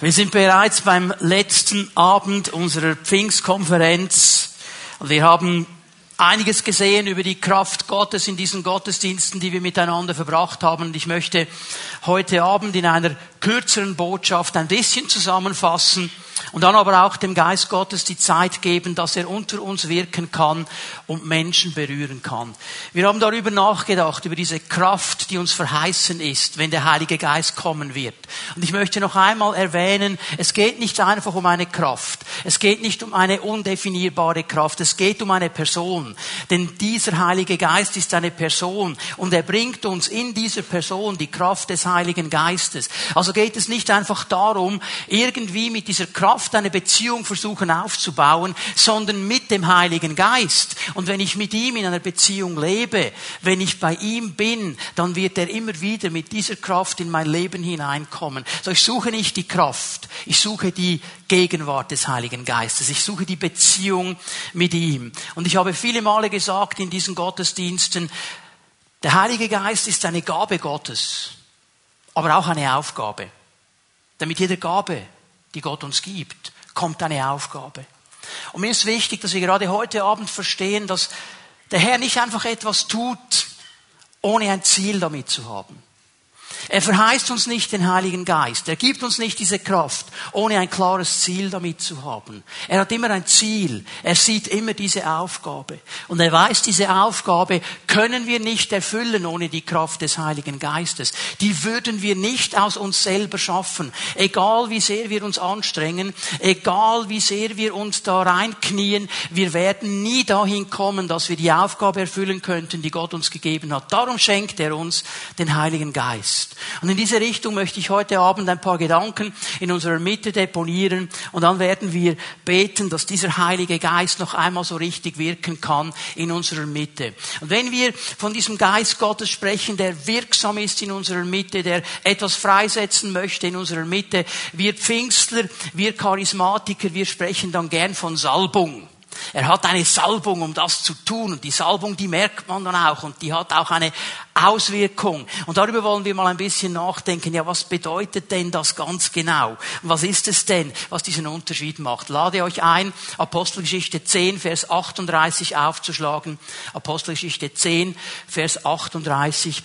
Wir sind bereits beim letzten Abend unserer Pfingstkonferenz. Wir haben einiges gesehen über die Kraft Gottes in diesen Gottesdiensten, die wir miteinander verbracht haben. Und ich möchte heute Abend in einer kürzeren Botschaft ein bisschen zusammenfassen und dann aber auch dem Geist Gottes die Zeit geben, dass er unter uns wirken kann und Menschen berühren kann. Wir haben darüber nachgedacht, über diese Kraft, die uns verheißen ist, wenn der Heilige Geist kommen wird. Und ich möchte noch einmal erwähnen, es geht nicht einfach um eine Kraft. Es geht nicht um eine undefinierbare Kraft. Es geht um eine Person. Denn dieser Heilige Geist ist eine Person und er bringt uns in dieser Person die Kraft des Heiligen Geistes. Also geht es nicht einfach darum, irgendwie mit dieser Kraft eine Beziehung versuchen aufzubauen, sondern mit dem Heiligen Geist. Und wenn ich mit ihm in einer Beziehung lebe, wenn ich bei ihm bin, dann wird er immer wieder mit dieser Kraft in mein Leben hineinkommen. So ich suche nicht die Kraft, ich suche die Gegenwart des Heiligen Geistes. Ich suche die Beziehung mit ihm. Und ich habe viele Male gesagt in diesen Gottesdiensten, der Heilige Geist ist eine Gabe Gottes, aber auch eine Aufgabe. Damit jede Gabe die Gott uns gibt, kommt eine Aufgabe. Und mir ist wichtig, dass wir gerade heute Abend verstehen, dass der Herr nicht einfach etwas tut, ohne ein Ziel damit zu haben. Er verheißt uns nicht den Heiligen Geist. Er gibt uns nicht diese Kraft, ohne ein klares Ziel damit zu haben. Er hat immer ein Ziel. Er sieht immer diese Aufgabe. Und er weiß, diese Aufgabe können wir nicht erfüllen ohne die Kraft des Heiligen Geistes. Die würden wir nicht aus uns selber schaffen. Egal wie sehr wir uns anstrengen, egal wie sehr wir uns da reinknien, wir werden nie dahin kommen, dass wir die Aufgabe erfüllen könnten, die Gott uns gegeben hat. Darum schenkt er uns den Heiligen Geist. Und in diese Richtung möchte ich heute Abend ein paar Gedanken in unserer Mitte deponieren und dann werden wir beten, dass dieser Heilige Geist noch einmal so richtig wirken kann in unserer Mitte. Und wenn wir von diesem Geist Gottes sprechen, der wirksam ist in unserer Mitte, der etwas freisetzen möchte in unserer Mitte, wir Pfingstler, wir Charismatiker, wir sprechen dann gern von Salbung. Er hat eine Salbung, um das zu tun. Und die Salbung, die merkt man dann auch. Und die hat auch eine Auswirkung. Und darüber wollen wir mal ein bisschen nachdenken. Ja, was bedeutet denn das ganz genau? Was ist es denn, was diesen Unterschied macht? Lade euch ein, Apostelgeschichte 10, Vers 38 aufzuschlagen. Apostelgeschichte 10, Vers 38.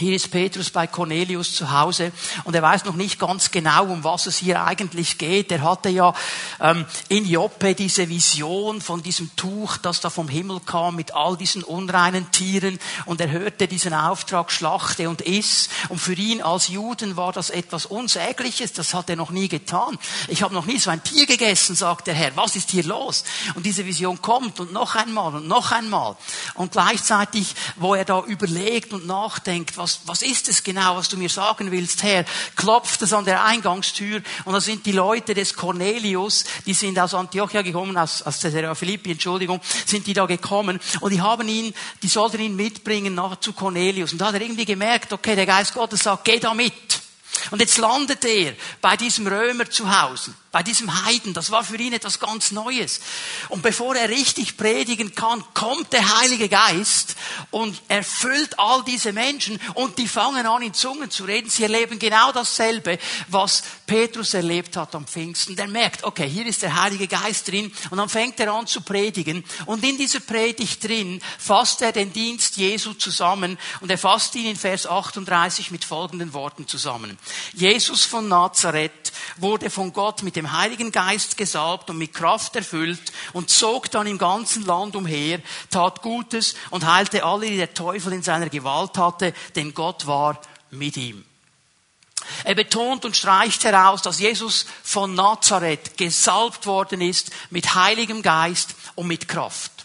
Hier ist Petrus bei Cornelius zu Hause und er weiß noch nicht ganz genau, um was es hier eigentlich geht. Er hatte ja ähm, in Joppe diese Vision von diesem Tuch, das da vom Himmel kam mit all diesen unreinen Tieren und er hörte diesen Auftrag, schlachte und iss. Und für ihn als Juden war das etwas Unsägliches, das hat er noch nie getan. Ich habe noch nie so ein Tier gegessen, sagt der Herr. Was ist hier los? Und diese Vision kommt und noch einmal und noch einmal. Und gleichzeitig, wo er da überlegt und nachdenkt, was was, was ist es genau, was du mir sagen willst, Herr? Klopft es an der Eingangstür und da sind die Leute des Cornelius, die sind aus Antiochia gekommen, aus, aus Caesarea Philippi, Entschuldigung, sind die da gekommen und die haben ihn, die sollten ihn mitbringen nach zu Cornelius und da hat er irgendwie gemerkt, okay, der Geist Gottes sagt, geh da mit. Und jetzt landet er bei diesem Römer zu Hause bei diesem Heiden, das war für ihn etwas ganz Neues. Und bevor er richtig predigen kann, kommt der Heilige Geist und erfüllt all diese Menschen und die fangen an in Zungen zu reden. Sie erleben genau dasselbe, was Petrus erlebt hat am Pfingsten. Der merkt, okay, hier ist der Heilige Geist drin und dann fängt er an zu predigen und in dieser Predigt drin fasst er den Dienst Jesu zusammen und er fasst ihn in Vers 38 mit folgenden Worten zusammen. Jesus von Nazareth wurde von Gott mit dem Heiligen Geist gesalbt und mit Kraft erfüllt und zog dann im ganzen Land umher, tat Gutes und heilte alle, die der Teufel in seiner Gewalt hatte, denn Gott war mit ihm. Er betont und streicht heraus, dass Jesus von Nazareth gesalbt worden ist mit Heiligem Geist und mit Kraft.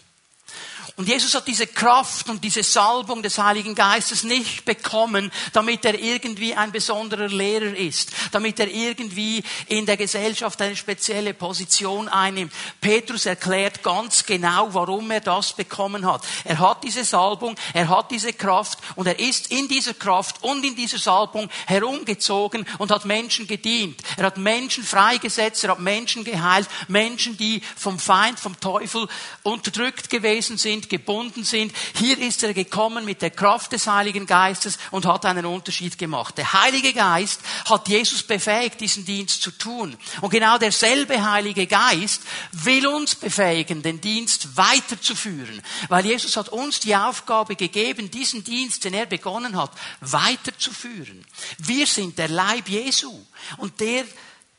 Und Jesus hat diese Kraft und diese Salbung des Heiligen Geistes nicht bekommen, damit er irgendwie ein besonderer Lehrer ist, damit er irgendwie in der Gesellschaft eine spezielle Position einnimmt. Petrus erklärt ganz genau, warum er das bekommen hat. Er hat diese Salbung, er hat diese Kraft und er ist in dieser Kraft und in dieser Salbung herumgezogen und hat Menschen gedient. Er hat Menschen freigesetzt, er hat Menschen geheilt, Menschen, die vom Feind, vom Teufel unterdrückt gewesen sind, sind, gebunden sind. Hier ist er gekommen mit der Kraft des Heiligen Geistes und hat einen Unterschied gemacht. Der Heilige Geist hat Jesus befähigt, diesen Dienst zu tun. Und genau derselbe Heilige Geist will uns befähigen, den Dienst weiterzuführen. Weil Jesus hat uns die Aufgabe gegeben, diesen Dienst, den er begonnen hat, weiterzuführen. Wir sind der Leib Jesu. Und der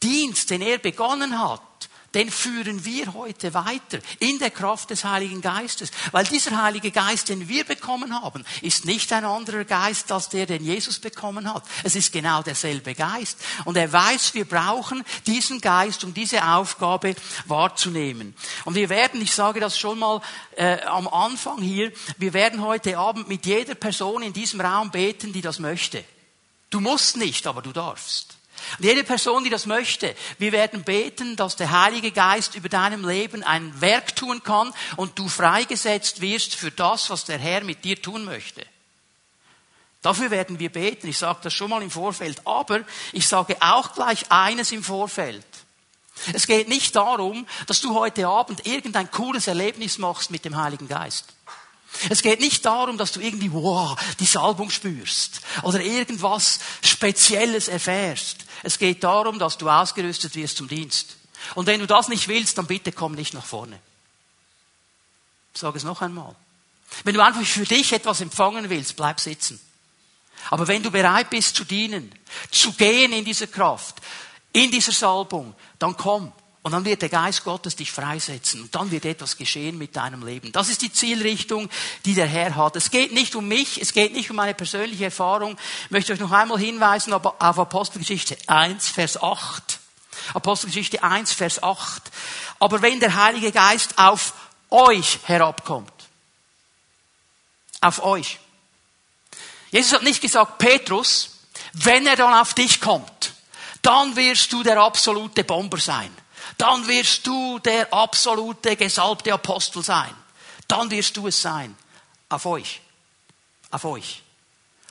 Dienst, den er begonnen hat, den führen wir heute weiter in der Kraft des Heiligen Geistes. Weil dieser Heilige Geist, den wir bekommen haben, ist nicht ein anderer Geist als der, den Jesus bekommen hat. Es ist genau derselbe Geist. Und er weiß, wir brauchen diesen Geist, um diese Aufgabe wahrzunehmen. Und wir werden, ich sage das schon mal äh, am Anfang hier, wir werden heute Abend mit jeder Person in diesem Raum beten, die das möchte. Du musst nicht, aber du darfst. Und jede Person, die das möchte, wir werden beten, dass der Heilige Geist über deinem Leben ein Werk tun kann und du freigesetzt wirst für das, was der Herr mit dir tun möchte. Dafür werden wir beten. Ich sage das schon mal im Vorfeld. Aber ich sage auch gleich eines im Vorfeld. Es geht nicht darum, dass du heute Abend irgendein cooles Erlebnis machst mit dem Heiligen Geist. Es geht nicht darum, dass du irgendwie, wow, die Salbung spürst oder irgendwas Spezielles erfährst. Es geht darum, dass du ausgerüstet wirst zum Dienst. Und wenn du das nicht willst, dann bitte komm nicht nach vorne. Sage es noch einmal. Wenn du einfach für dich etwas empfangen willst, bleib sitzen. Aber wenn du bereit bist zu dienen, zu gehen in dieser Kraft, in dieser Salbung, dann komm. Und dann wird der Geist Gottes dich freisetzen. Und dann wird etwas geschehen mit deinem Leben. Das ist die Zielrichtung, die der Herr hat. Es geht nicht um mich, es geht nicht um meine persönliche Erfahrung. Ich möchte euch noch einmal hinweisen auf Apostelgeschichte 1, Vers 8. Apostelgeschichte 1, Vers 8. Aber wenn der Heilige Geist auf euch herabkommt, auf euch. Jesus hat nicht gesagt, Petrus, wenn er dann auf dich kommt, dann wirst du der absolute Bomber sein dann wirst du der absolute gesalbte Apostel sein. Dann wirst du es sein. Auf euch. Auf euch.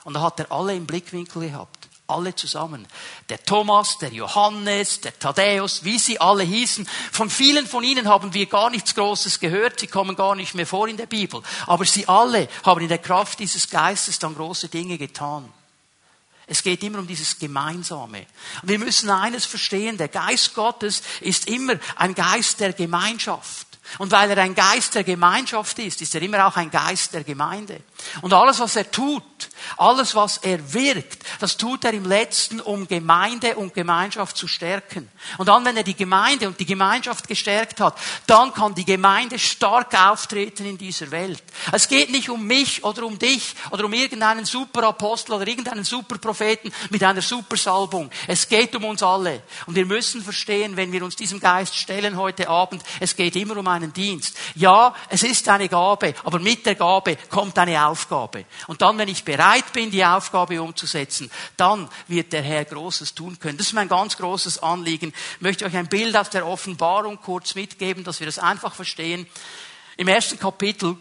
Und da hat er alle im Blickwinkel gehabt. Alle zusammen. Der Thomas, der Johannes, der Thaddäus, wie sie alle hießen. Von vielen von ihnen haben wir gar nichts Großes gehört. Sie kommen gar nicht mehr vor in der Bibel. Aber sie alle haben in der Kraft dieses Geistes dann große Dinge getan. Es geht immer um dieses Gemeinsame. Und wir müssen eines verstehen, der Geist Gottes ist immer ein Geist der Gemeinschaft. Und weil er ein Geist der Gemeinschaft ist, ist er immer auch ein Geist der Gemeinde. Und alles, was er tut, alles, was er wirkt, das tut er im Letzten, um Gemeinde und Gemeinschaft zu stärken. Und dann, wenn er die Gemeinde und die Gemeinschaft gestärkt hat, dann kann die Gemeinde stark auftreten in dieser Welt. Es geht nicht um mich oder um dich oder um irgendeinen Superapostel oder irgendeinen Superpropheten mit einer Supersalbung. Es geht um uns alle. Und wir müssen verstehen, wenn wir uns diesem Geist stellen heute Abend, es geht immer um einen Dienst. Ja, es ist eine Gabe, aber mit der Gabe kommt eine Aufgabe. Und dann, wenn ich bereit bin, die Aufgabe umzusetzen, dann wird der Herr Großes tun können. Das ist mein ganz großes Anliegen. Ich möchte euch ein Bild aus der Offenbarung kurz mitgeben, dass wir das einfach verstehen. Im ersten Kapitel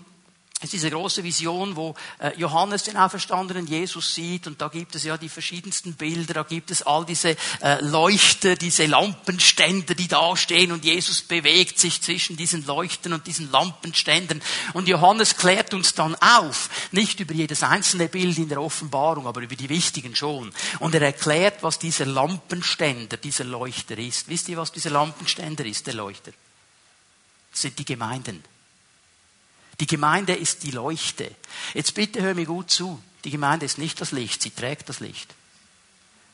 ist diese große Vision, wo äh, Johannes den auferstandenen Jesus sieht und da gibt es ja die verschiedensten Bilder, da gibt es all diese äh, Leuchter, diese Lampenständer, die da stehen und Jesus bewegt sich zwischen diesen Leuchten und diesen Lampenständern und Johannes klärt uns dann auf, nicht über jedes einzelne Bild in der Offenbarung, aber über die wichtigen schon und er erklärt, was dieser Lampenständer, dieser Leuchter ist. Wisst ihr, was dieser Lampenständer ist, der Leuchter? Das sind die Gemeinden. Die Gemeinde ist die Leuchte. Jetzt bitte hör mir gut zu. Die Gemeinde ist nicht das Licht, sie trägt das Licht.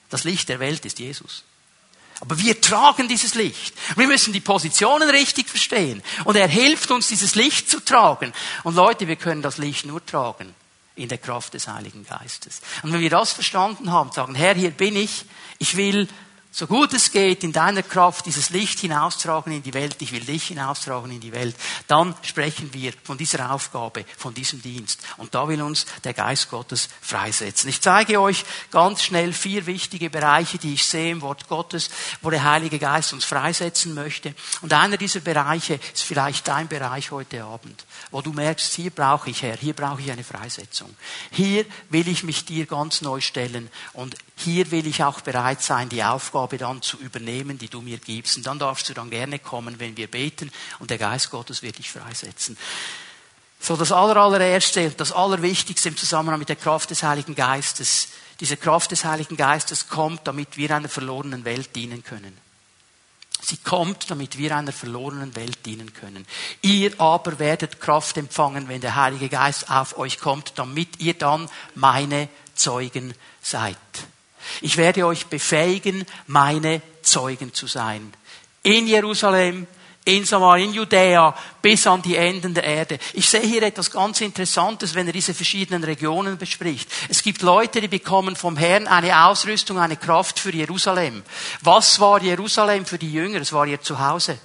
Das Licht der Welt ist Jesus. Aber wir tragen dieses Licht. Wir müssen die Positionen richtig verstehen. Und er hilft uns, dieses Licht zu tragen. Und Leute, wir können das Licht nur tragen in der Kraft des Heiligen Geistes. Und wenn wir das verstanden haben, sagen, Herr, hier bin ich, ich will so gut es geht, in deiner Kraft dieses Licht hinaustragen in die Welt, ich will dich hinaustragen in die Welt, dann sprechen wir von dieser Aufgabe, von diesem Dienst. Und da will uns der Geist Gottes freisetzen. Ich zeige euch ganz schnell vier wichtige Bereiche, die ich sehe im Wort Gottes, wo der Heilige Geist uns freisetzen möchte. Und einer dieser Bereiche ist vielleicht dein Bereich heute Abend, wo du merkst, hier brauche ich Herr, hier brauche ich eine Freisetzung. Hier will ich mich dir ganz neu stellen und hier will ich auch bereit sein, die Aufgabe dann zu übernehmen, die du mir gibst. Und dann darfst du dann gerne kommen, wenn wir beten und der Geist Gottes wird dich freisetzen. So das allerallererste, das allerwichtigste im Zusammenhang mit der Kraft des Heiligen Geistes. Diese Kraft des Heiligen Geistes kommt, damit wir einer verlorenen Welt dienen können. Sie kommt, damit wir einer verlorenen Welt dienen können. Ihr aber werdet Kraft empfangen, wenn der Heilige Geist auf euch kommt, damit ihr dann meine Zeugen seid. Ich werde euch befähigen, meine Zeugen zu sein. In Jerusalem, in Samaria, in Judäa, bis an die Enden der Erde. Ich sehe hier etwas ganz Interessantes, wenn er diese verschiedenen Regionen bespricht. Es gibt Leute, die bekommen vom Herrn eine Ausrüstung, eine Kraft für Jerusalem. Was war Jerusalem für die Jünger? Es war ihr Zuhause.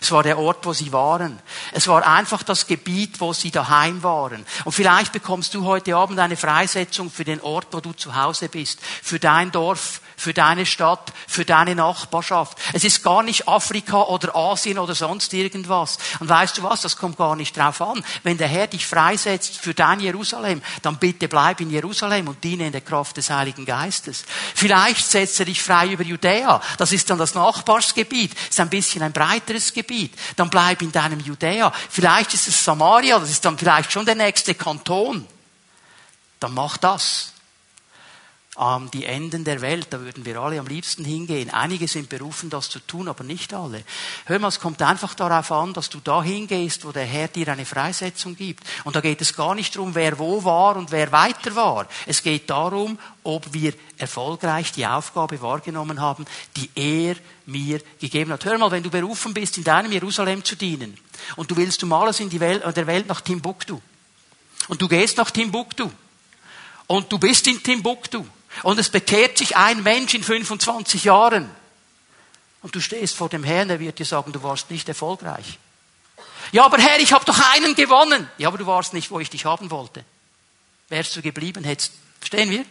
Es war der Ort, wo sie waren. Es war einfach das Gebiet, wo sie daheim waren. Und vielleicht bekommst du heute Abend eine Freisetzung für den Ort, wo du zu Hause bist, für dein Dorf, für deine Stadt, für deine Nachbarschaft. Es ist gar nicht Afrika oder Asien oder sonst irgendwas. Und weißt du was, das kommt gar nicht drauf an. Wenn der Herr dich freisetzt für dein Jerusalem, dann bitte bleib in Jerusalem und diene in der Kraft des Heiligen Geistes. Vielleicht setzt er dich frei über Judäa. Das ist dann das Nachbarsgebiet. Das ist ein bisschen ein breiteres Gebiet. Dann bleib in deinem Judäa. Vielleicht ist es Samaria. Das ist dann vielleicht schon der nächste Kanton. Dann mach das ähm, die Enden der Welt, da würden wir alle am liebsten hingehen. Einige sind berufen, das zu tun, aber nicht alle. Hör mal, es kommt einfach darauf an, dass du da hingehst, wo der Herr dir eine Freisetzung gibt. Und da geht es gar nicht darum, wer wo war und wer weiter war. Es geht darum, ob wir erfolgreich die Aufgabe wahrgenommen haben, die er mir gegeben hat. Hör mal, wenn du berufen bist, in deinem Jerusalem zu dienen und du willst um alles in Welt, der Welt nach Timbuktu und du gehst nach Timbuktu und du bist in Timbuktu und es bekehrt sich ein Mensch in 25 Jahren. Und du stehst vor dem Herrn, der wird dir sagen, du warst nicht erfolgreich. Ja, aber Herr, ich habe doch einen gewonnen. Ja, aber du warst nicht, wo ich dich haben wollte. Wärst du geblieben, hättest. Verstehen wir?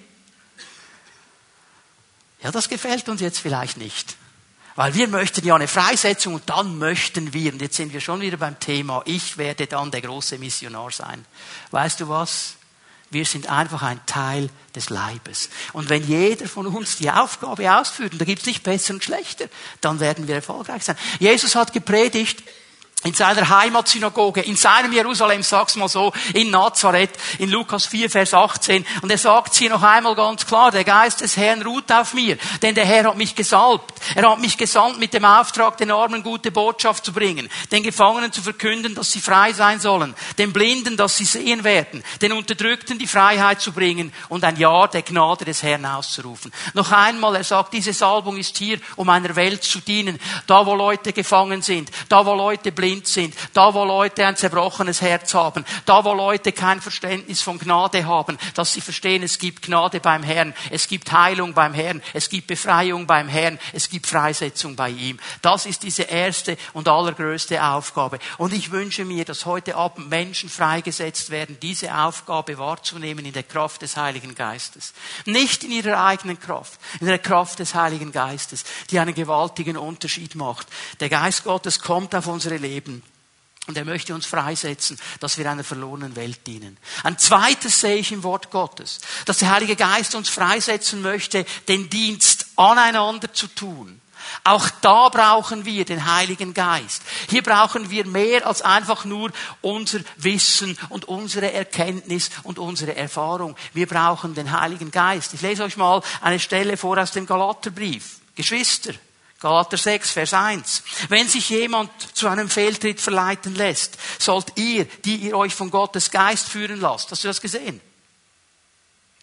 Ja, das gefällt uns jetzt vielleicht nicht. Weil wir möchten ja eine Freisetzung und dann möchten wir, und jetzt sind wir schon wieder beim Thema, ich werde dann der große Missionar sein. Weißt du was? Wir sind einfach ein Teil des Leibes. Und wenn jeder von uns die Aufgabe ausführt, und da gibt es nicht besser und schlechter, dann werden wir erfolgreich sein. Jesus hat gepredigt, in seiner Heimatsynagoge, in seinem Jerusalem, sag's mal so, in Nazareth, in Lukas 4, Vers 18. Und er sagt hier noch einmal ganz klar, der Geist des Herrn ruht auf mir, denn der Herr hat mich gesalbt. Er hat mich gesandt mit dem Auftrag, den Armen gute Botschaft zu bringen, den Gefangenen zu verkünden, dass sie frei sein sollen, den Blinden, dass sie sehen werden, den Unterdrückten die Freiheit zu bringen und ein Ja der Gnade des Herrn auszurufen. Noch einmal, er sagt, diese Salbung ist hier, um einer Welt zu dienen, da wo Leute gefangen sind, da wo Leute blind blind sind, da wo Leute ein zerbrochenes Herz haben, da wo Leute kein Verständnis von Gnade haben, dass sie verstehen, es gibt Gnade beim Herrn, es gibt Heilung beim Herrn, es gibt Befreiung beim Herrn, es gibt Freisetzung bei ihm. Das ist diese erste und allergrößte Aufgabe. Und ich wünsche mir, dass heute Abend Menschen freigesetzt werden, diese Aufgabe wahrzunehmen in der Kraft des Heiligen Geistes. Nicht in ihrer eigenen Kraft, in der Kraft des Heiligen Geistes, die einen gewaltigen Unterschied macht. Der Geist Gottes kommt auf unsere Leben Leben. Und er möchte uns freisetzen, dass wir einer verlorenen Welt dienen. Ein zweites sehe ich im Wort Gottes, dass der Heilige Geist uns freisetzen möchte, den Dienst aneinander zu tun. Auch da brauchen wir den Heiligen Geist. Hier brauchen wir mehr als einfach nur unser Wissen und unsere Erkenntnis und unsere Erfahrung. Wir brauchen den Heiligen Geist. Ich lese euch mal eine Stelle vor aus dem Galaterbrief. Geschwister, Galater 6, Vers 1. Wenn sich jemand zu einem Fehltritt verleiten lässt, sollt ihr, die ihr euch von Gottes Geist führen lasst. Hast du das gesehen?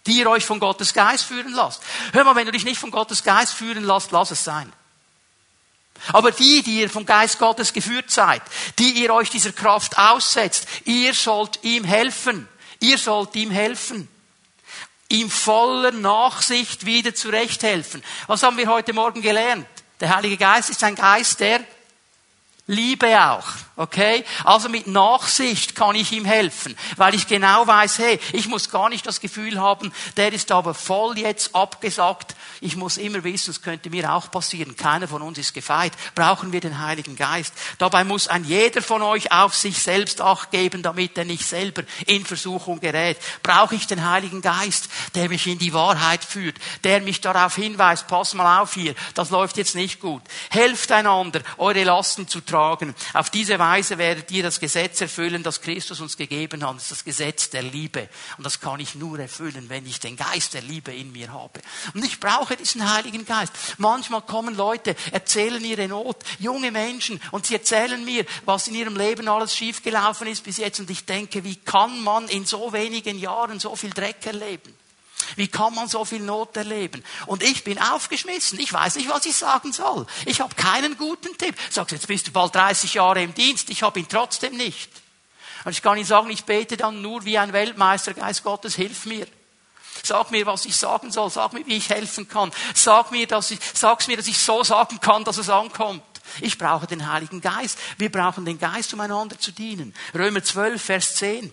Die ihr euch von Gottes Geist führen lasst. Hör mal, wenn du dich nicht von Gottes Geist führen lässt, lass es sein. Aber die, die ihr vom Geist Gottes geführt seid, die ihr euch dieser Kraft aussetzt, ihr sollt ihm helfen. Ihr sollt ihm helfen ihm voller Nachsicht wieder zurechthelfen. Was haben wir heute Morgen gelernt? Der Heilige Geist ist ein Geist der Liebe auch. Okay? Also mit Nachsicht kann ich ihm helfen, weil ich genau weiß, hey, ich muss gar nicht das Gefühl haben, der ist aber voll jetzt abgesagt. Ich muss immer wissen, es könnte mir auch passieren. Keiner von uns ist gefeit. Brauchen wir den Heiligen Geist. Dabei muss ein jeder von euch auf sich selbst acht geben, damit er nicht selber in Versuchung gerät. Brauche ich den Heiligen Geist, der mich in die Wahrheit führt, der mich darauf hinweist, pass mal auf hier, das läuft jetzt nicht gut. Helft einander, eure Lasten zu tragen. Auf diese Weise werdet ihr das Gesetz erfüllen, das Christus uns gegeben hat. Das ist das Gesetz der Liebe. Und das kann ich nur erfüllen, wenn ich den Geist der Liebe in mir habe. Und ich brauche diesen Heiligen Geist. Manchmal kommen Leute, erzählen ihre Not, junge Menschen, und sie erzählen mir, was in ihrem Leben alles schiefgelaufen ist bis jetzt. Und ich denke, wie kann man in so wenigen Jahren so viel Dreck erleben? Wie kann man so viel Not erleben? Und ich bin aufgeschmissen. Ich weiß nicht, was ich sagen soll. Ich habe keinen guten Tipp. Sagst, jetzt bist du bald 30 Jahre im Dienst. Ich habe ihn trotzdem nicht. Und ich kann Ihnen sagen, ich bete dann nur wie ein Weltmeister. Geist Gottes, hilf mir. Sag mir, was ich sagen soll. Sag mir, wie ich helfen kann. Sag mir, dass ich, sag's mir, dass ich so sagen kann, dass es ankommt. Ich brauche den Heiligen Geist. Wir brauchen den Geist, um einander zu dienen. Römer 12, Vers 10.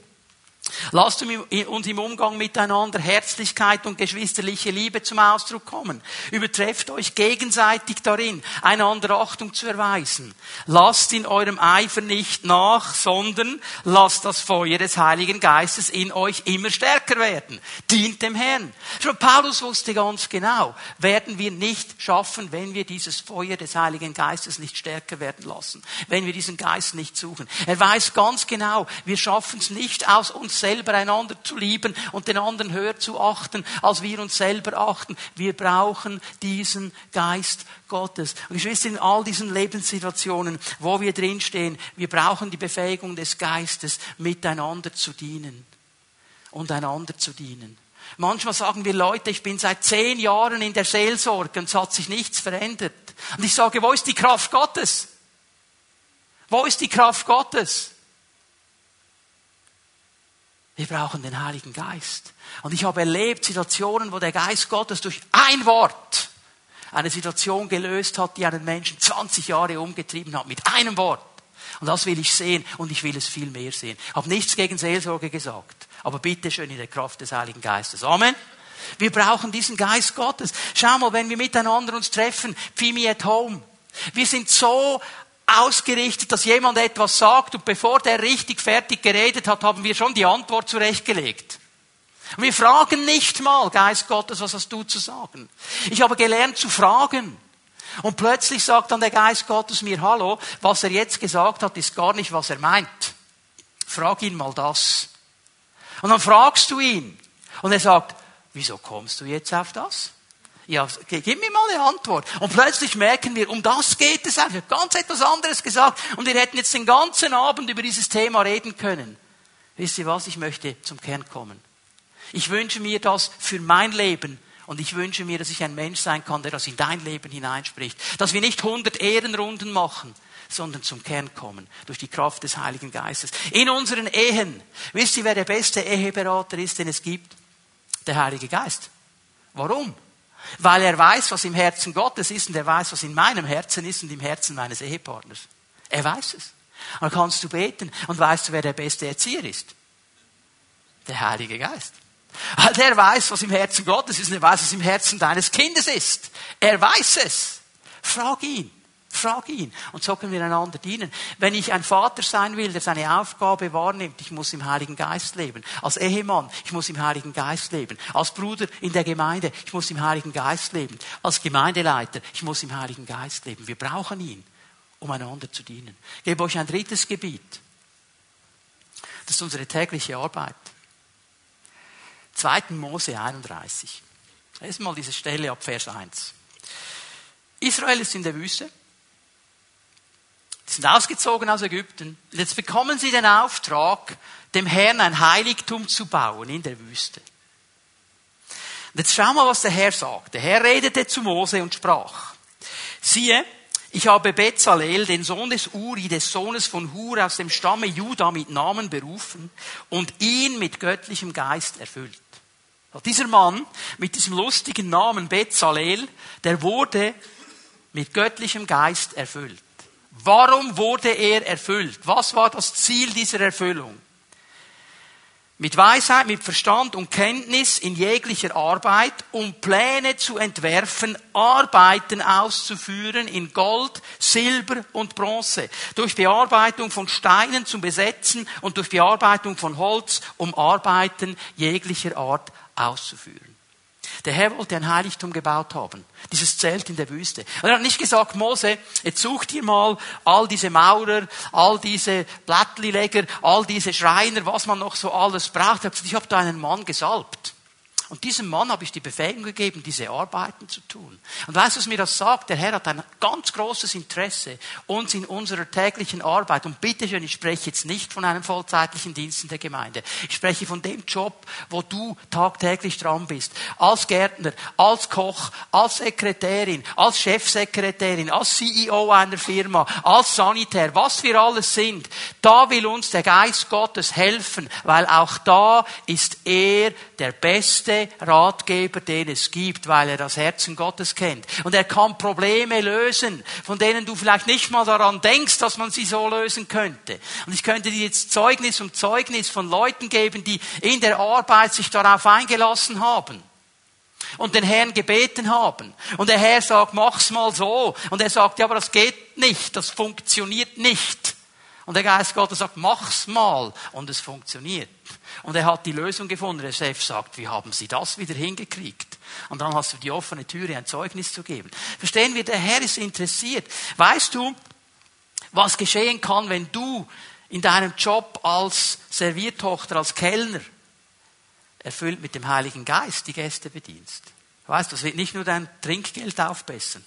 Lasst uns im Umgang miteinander Herzlichkeit und geschwisterliche Liebe zum Ausdruck kommen. Übertrefft euch gegenseitig darin, einander Achtung zu erweisen. Lasst in eurem Eifer nicht nach, sondern lasst das Feuer des Heiligen Geistes in euch immer stärker werden. Dient dem Herrn. Schon Paulus wusste ganz genau, werden wir nicht schaffen, wenn wir dieses Feuer des Heiligen Geistes nicht stärker werden lassen. Wenn wir diesen Geist nicht suchen. Er weiß ganz genau, wir schaffen es nicht aus uns selber einander zu lieben und den anderen höher zu achten, als wir uns selber achten. Wir brauchen diesen Geist Gottes. Und Geschwister, in all diesen Lebenssituationen, wo wir drinstehen, wir brauchen die Befähigung des Geistes, miteinander zu dienen und einander zu dienen. Manchmal sagen wir Leute, ich bin seit zehn Jahren in der Seelsorge und es hat sich nichts verändert. Und ich sage, wo ist die Kraft Gottes? Wo ist die Kraft Gottes? Wir brauchen den Heiligen Geist. Und ich habe erlebt Situationen, wo der Geist Gottes durch ein Wort eine Situation gelöst hat, die einen Menschen 20 Jahre umgetrieben hat. Mit einem Wort. Und das will ich sehen und ich will es viel mehr sehen. Ich habe nichts gegen Seelsorge gesagt. Aber bitte schön in der Kraft des Heiligen Geistes. Amen. Wir brauchen diesen Geist Gottes. Schau mal, wenn wir miteinander uns treffen, Phoebe at home. Wir sind so ausgerichtet, dass jemand etwas sagt und bevor der richtig fertig geredet hat, haben wir schon die Antwort zurechtgelegt. wir fragen nicht mal, Geist Gottes, was hast du zu sagen? Ich habe gelernt zu fragen. Und plötzlich sagt dann der Geist Gottes mir, hallo, was er jetzt gesagt hat, ist gar nicht, was er meint. Frag ihn mal das. Und dann fragst du ihn. Und er sagt, wieso kommst du jetzt auf das? Ja, gib mir mal eine Antwort. Und plötzlich merken wir, um das geht es eigentlich. Ganz etwas anderes gesagt. Und wir hätten jetzt den ganzen Abend über dieses Thema reden können. Wisst ihr was? Ich möchte zum Kern kommen. Ich wünsche mir das für mein Leben. Und ich wünsche mir, dass ich ein Mensch sein kann, der das in dein Leben hineinspricht. Dass wir nicht hundert Ehrenrunden machen, sondern zum Kern kommen. Durch die Kraft des Heiligen Geistes. In unseren Ehen. Wisst ihr, wer der beste Eheberater ist, den es gibt? Der Heilige Geist. Warum? Weil er weiß, was im Herzen Gottes ist und er weiß, was in meinem Herzen ist und im Herzen meines Ehepartners. Er weiß es. Dann kannst du beten und weißt du, wer der beste Erzieher ist? Der Heilige Geist. Weil der weiß, was im Herzen Gottes ist und er weiß, was im Herzen deines Kindes ist. Er weiß es. Frag ihn. Frag ihn. Und so können wir einander dienen. Wenn ich ein Vater sein will, der seine Aufgabe wahrnimmt, ich muss im Heiligen Geist leben. Als Ehemann, ich muss im Heiligen Geist leben. Als Bruder in der Gemeinde, ich muss im Heiligen Geist leben. Als Gemeindeleiter, ich muss im Heiligen Geist leben. Wir brauchen ihn, um einander zu dienen. Ich gebe euch ein drittes Gebiet. Das ist unsere tägliche Arbeit. 2. Mose 31. Erstmal diese Stelle ab Vers 1. Israel ist in der Wüste. Sie sind ausgezogen aus Ägypten. Und jetzt bekommen sie den Auftrag, dem Herrn ein Heiligtum zu bauen in der Wüste. Und jetzt schau mal, was der Herr sagt. Der Herr redete zu Mose und sprach, siehe, ich habe Bezalel, den Sohn des Uri, des Sohnes von Hur aus dem Stamme Juda mit Namen berufen und ihn mit göttlichem Geist erfüllt. Dieser Mann mit diesem lustigen Namen Bezalel, der wurde mit göttlichem Geist erfüllt. Warum wurde er erfüllt? Was war das Ziel dieser Erfüllung? Mit Weisheit, mit Verstand und Kenntnis in jeglicher Arbeit, um Pläne zu entwerfen, Arbeiten auszuführen in Gold, Silber und Bronze, durch Bearbeitung von Steinen zum Besetzen und durch Bearbeitung von Holz, um Arbeiten jeglicher Art auszuführen. Der Herr wollte ein Heiligtum gebaut haben. Dieses Zelt in der Wüste. Und er hat nicht gesagt, Mose, jetzt such dir mal all diese Maurer, all diese Blättlileger, all diese Schreiner, was man noch so alles braucht. Ich habe da einen Mann gesalbt. Und diesem Mann habe ich die Befähigung gegeben, diese Arbeiten zu tun. Und weißt du, was mir das sagt? Der Herr hat ein ganz großes Interesse, uns in unserer täglichen Arbeit, und bitte schön, ich spreche jetzt nicht von einem vollzeitlichen Dienst in der Gemeinde. Ich spreche von dem Job, wo du tagtäglich dran bist. Als Gärtner, als Koch, als Sekretärin, als Chefsekretärin, als CEO einer Firma, als Sanitär, was wir alles sind. Da will uns der Geist Gottes helfen, weil auch da ist er der beste beste Ratgeber, den es gibt, weil er das Herzen Gottes kennt. Und er kann Probleme lösen, von denen du vielleicht nicht mal daran denkst, dass man sie so lösen könnte. Und ich könnte dir jetzt Zeugnis um Zeugnis von Leuten geben, die in der Arbeit sich darauf eingelassen haben und den Herrn gebeten haben. Und der Herr sagt, mach's mal so. Und er sagt, ja, aber das geht nicht, das funktioniert nicht. Und der Geist Gottes sagt, mach's mal. Und es funktioniert. Und er hat die Lösung gefunden. Der Chef sagt, wie haben Sie das wieder hingekriegt? Und dann hast du die offene Türe, ein Zeugnis zu geben. Verstehen wir, der Herr ist interessiert. Weißt du, was geschehen kann, wenn du in deinem Job als Serviertochter, als Kellner, erfüllt mit dem Heiligen Geist die Gäste bedienst? Weißt du, das wird nicht nur dein Trinkgeld aufbessern.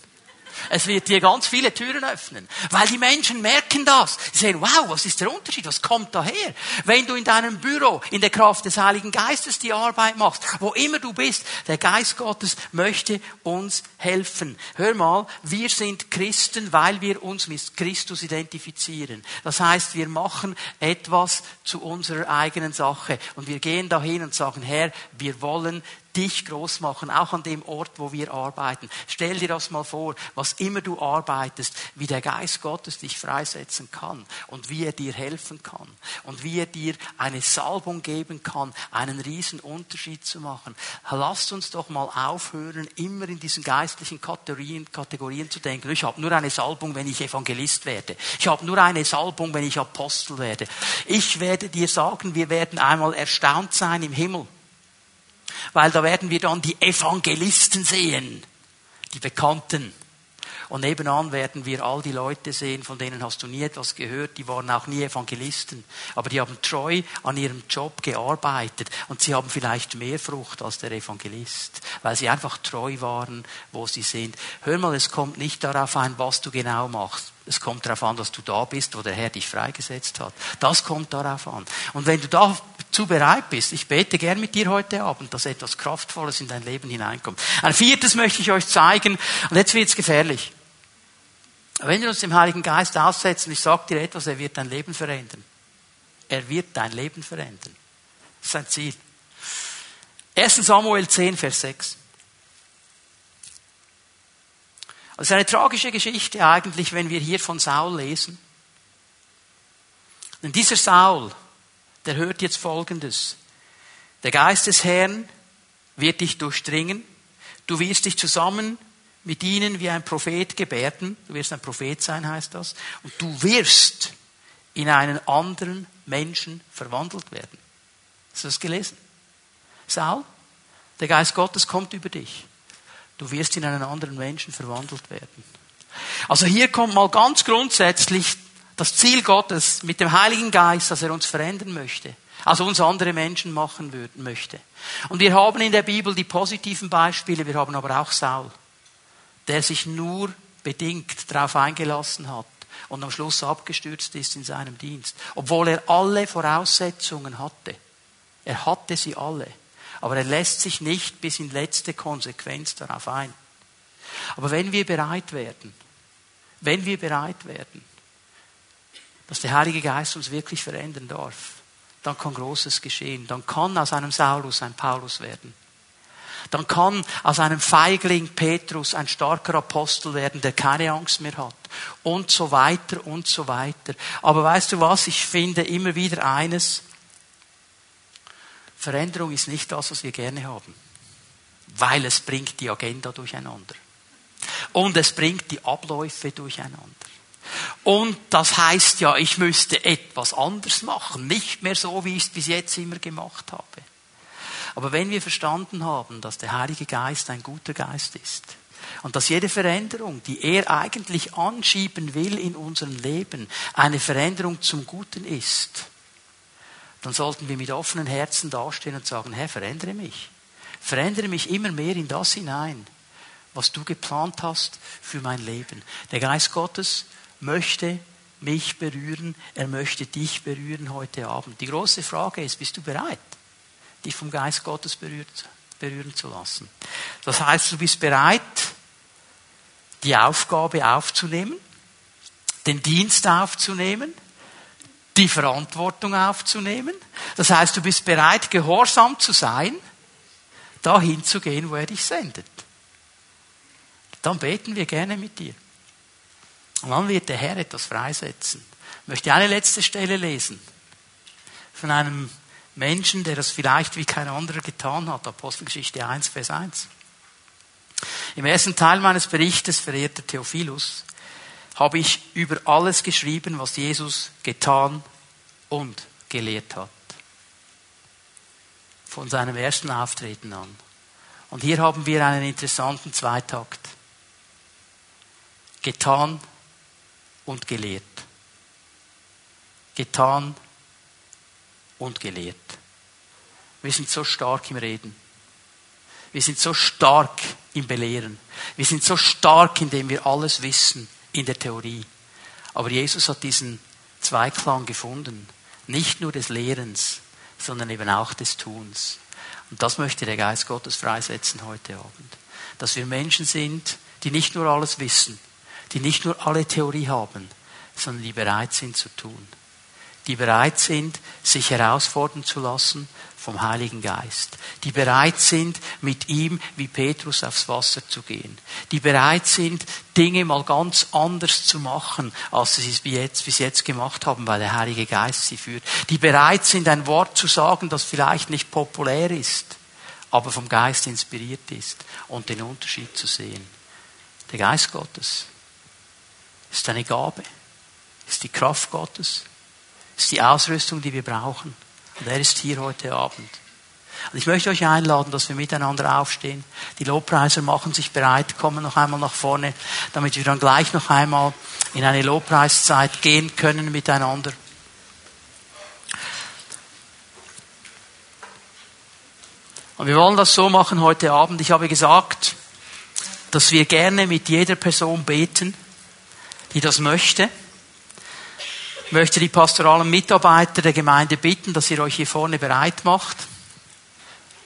Es wird dir ganz viele Türen öffnen. Weil die Menschen merken das. Sie sehen, wow, was ist der Unterschied? Was kommt daher? Wenn du in deinem Büro in der Kraft des Heiligen Geistes die Arbeit machst, wo immer du bist, der Geist Gottes möchte uns helfen. Hör mal, wir sind Christen, weil wir uns mit Christus identifizieren. Das heißt, wir machen etwas zu unserer eigenen Sache. Und wir gehen dahin und sagen, Herr, wir wollen dich groß machen, auch an dem Ort, wo wir arbeiten. Stell dir das mal vor, was immer du arbeitest, wie der Geist Gottes dich freisetzen kann und wie er dir helfen kann und wie er dir eine Salbung geben kann, einen riesen Unterschied zu machen. Lasst uns doch mal aufhören, immer in diesen geistlichen Kategorien, Kategorien zu denken. Ich habe nur eine Salbung, wenn ich Evangelist werde. Ich habe nur eine Salbung, wenn ich Apostel werde. Ich werde dir sagen, wir werden einmal erstaunt sein im Himmel weil da werden wir dann die Evangelisten sehen, die Bekannten. Und nebenan werden wir all die Leute sehen, von denen hast du nie etwas gehört, die waren auch nie Evangelisten, aber die haben treu an ihrem Job gearbeitet und sie haben vielleicht mehr Frucht als der Evangelist, weil sie einfach treu waren, wo sie sind. Hör mal, es kommt nicht darauf ein, was du genau machst. Es kommt darauf an, dass du da bist, wo der Herr dich freigesetzt hat. Das kommt darauf an. Und wenn du dazu bereit bist, ich bete gern mit dir heute Abend, dass etwas Kraftvolles in dein Leben hineinkommt. Ein viertes möchte ich euch zeigen, und jetzt wird's gefährlich. Wenn wir uns dem Heiligen Geist aussetzen, ich sage dir etwas, er wird dein Leben verändern. Er wird dein Leben verändern. Sein Ziel. 1 Samuel 10, Vers 6. Ist eine tragische Geschichte eigentlich, wenn wir hier von Saul lesen. Denn dieser Saul, der hört jetzt Folgendes. Der Geist des Herrn wird dich durchdringen. Du wirst dich zusammen mit ihnen wie ein Prophet gebärden. Du wirst ein Prophet sein, heißt das. Und du wirst in einen anderen Menschen verwandelt werden. Hast du das gelesen? Saul, der Geist Gottes kommt über dich. Du wirst in einen anderen Menschen verwandelt werden. Also hier kommt mal ganz grundsätzlich das Ziel Gottes mit dem Heiligen Geist, dass er uns verändern möchte. Also uns andere Menschen machen würden, möchte. Und wir haben in der Bibel die positiven Beispiele, wir haben aber auch Saul, der sich nur bedingt darauf eingelassen hat und am Schluss abgestürzt ist in seinem Dienst, obwohl er alle Voraussetzungen hatte. Er hatte sie alle. Aber er lässt sich nicht bis in letzte Konsequenz darauf ein. Aber wenn wir bereit werden, wenn wir bereit werden, dass der Heilige Geist uns wirklich verändern darf, dann kann Großes geschehen. Dann kann aus einem Saulus ein Paulus werden. Dann kann aus einem Feigling Petrus ein starker Apostel werden, der keine Angst mehr hat. Und so weiter und so weiter. Aber weißt du was? Ich finde immer wieder eines. Veränderung ist nicht das, was wir gerne haben, weil es bringt die Agenda durcheinander. Und es bringt die Abläufe durcheinander. Und das heißt ja, ich müsste etwas anders machen, nicht mehr so, wie ich es bis jetzt immer gemacht habe. Aber wenn wir verstanden haben, dass der Heilige Geist ein guter Geist ist und dass jede Veränderung, die er eigentlich anschieben will in unserem Leben, eine Veränderung zum Guten ist, dann sollten wir mit offenen Herzen dastehen und sagen, Herr, verändere mich. Verändere mich immer mehr in das hinein, was du geplant hast für mein Leben. Der Geist Gottes möchte mich berühren, er möchte dich berühren heute Abend. Die große Frage ist, bist du bereit, dich vom Geist Gottes berührt, berühren zu lassen? Das heißt, du bist bereit, die Aufgabe aufzunehmen, den Dienst aufzunehmen, die Verantwortung aufzunehmen. Das heißt, du bist bereit, gehorsam zu sein, dahin zu gehen, wo er dich sendet. Dann beten wir gerne mit dir. Und dann wird der Herr etwas freisetzen. Ich möchte eine letzte Stelle lesen. Von einem Menschen, der das vielleicht wie kein anderer getan hat. Apostelgeschichte 1, Vers 1. Im ersten Teil meines Berichtes, verehrter Theophilus, habe ich über alles geschrieben, was Jesus getan und gelehrt hat. Von seinem ersten Auftreten an. Und hier haben wir einen interessanten Zweitakt. Getan und gelehrt. Getan und gelehrt. Wir sind so stark im Reden. Wir sind so stark im Belehren. Wir sind so stark, indem wir alles wissen in der Theorie. Aber Jesus hat diesen Zweiklang gefunden. Nicht nur des Lehrens, sondern eben auch des Tuns. Und das möchte der Geist Gottes freisetzen heute Abend. Dass wir Menschen sind, die nicht nur alles wissen, die nicht nur alle Theorie haben, sondern die bereit sind zu tun. Die bereit sind, sich herausfordern zu lassen vom Heiligen Geist. Die bereit sind, mit ihm wie Petrus aufs Wasser zu gehen. Die bereit sind, Dinge mal ganz anders zu machen, als sie es jetzt, bis jetzt gemacht haben, weil der Heilige Geist sie führt. Die bereit sind, ein Wort zu sagen, das vielleicht nicht populär ist, aber vom Geist inspiriert ist und den Unterschied zu sehen. Der Geist Gottes ist eine Gabe, ist die Kraft Gottes, ist die Ausrüstung, die wir brauchen. Und er ist hier heute Abend. Und ich möchte euch einladen, dass wir miteinander aufstehen. Die Lobpreiser machen sich bereit, kommen noch einmal nach vorne, damit wir dann gleich noch einmal in eine Lobpreiszeit gehen können miteinander. Und wir wollen das so machen heute Abend. Ich habe gesagt, dass wir gerne mit jeder Person beten, die das möchte. Ich möchte die pastoralen Mitarbeiter der Gemeinde bitten, dass ihr euch hier vorne bereit macht,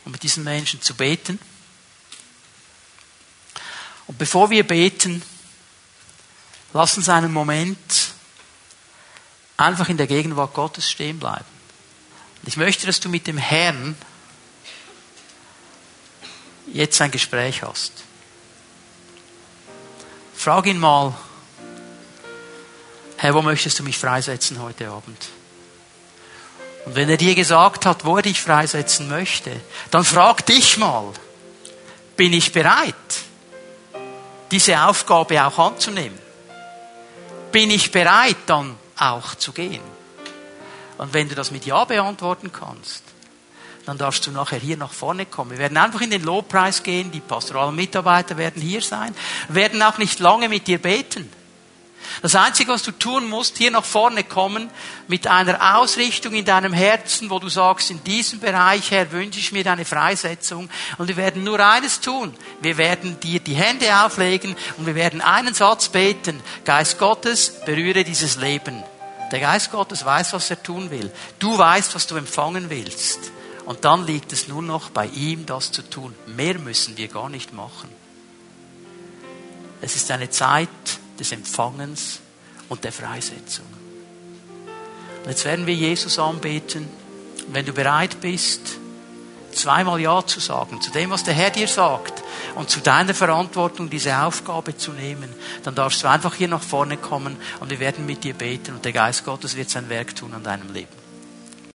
um mit diesen Menschen zu beten. Und bevor wir beten, lass uns einen Moment einfach in der Gegenwart Gottes stehen bleiben. Und ich möchte, dass du mit dem Herrn jetzt ein Gespräch hast. Frag ihn mal, Herr, wo möchtest du mich freisetzen heute Abend? Und wenn er dir gesagt hat, wo er dich freisetzen möchte, dann frag dich mal, bin ich bereit, diese Aufgabe auch anzunehmen? Bin ich bereit, dann auch zu gehen? Und wenn du das mit Ja beantworten kannst, dann darfst du nachher hier nach vorne kommen. Wir werden einfach in den Lobpreis gehen, die pastoralen Mitarbeiter werden hier sein, werden auch nicht lange mit dir beten. Das Einzige, was du tun musst, hier nach vorne kommen, mit einer Ausrichtung in deinem Herzen, wo du sagst, in diesem Bereich, Herr, wünsche ich mir deine Freisetzung. Und wir werden nur eines tun. Wir werden dir die Hände auflegen und wir werden einen Satz beten. Geist Gottes, berühre dieses Leben. Der Geist Gottes weiß, was er tun will. Du weißt, was du empfangen willst. Und dann liegt es nur noch bei ihm, das zu tun. Mehr müssen wir gar nicht machen. Es ist eine Zeit, des Empfangens und der Freisetzung. Und jetzt werden wir Jesus anbeten. Und wenn du bereit bist, zweimal Ja zu sagen, zu dem, was der Herr dir sagt, und zu deiner Verantwortung, diese Aufgabe zu nehmen, dann darfst du einfach hier nach vorne kommen und wir werden mit dir beten und der Geist Gottes wird sein Werk tun an deinem Leben.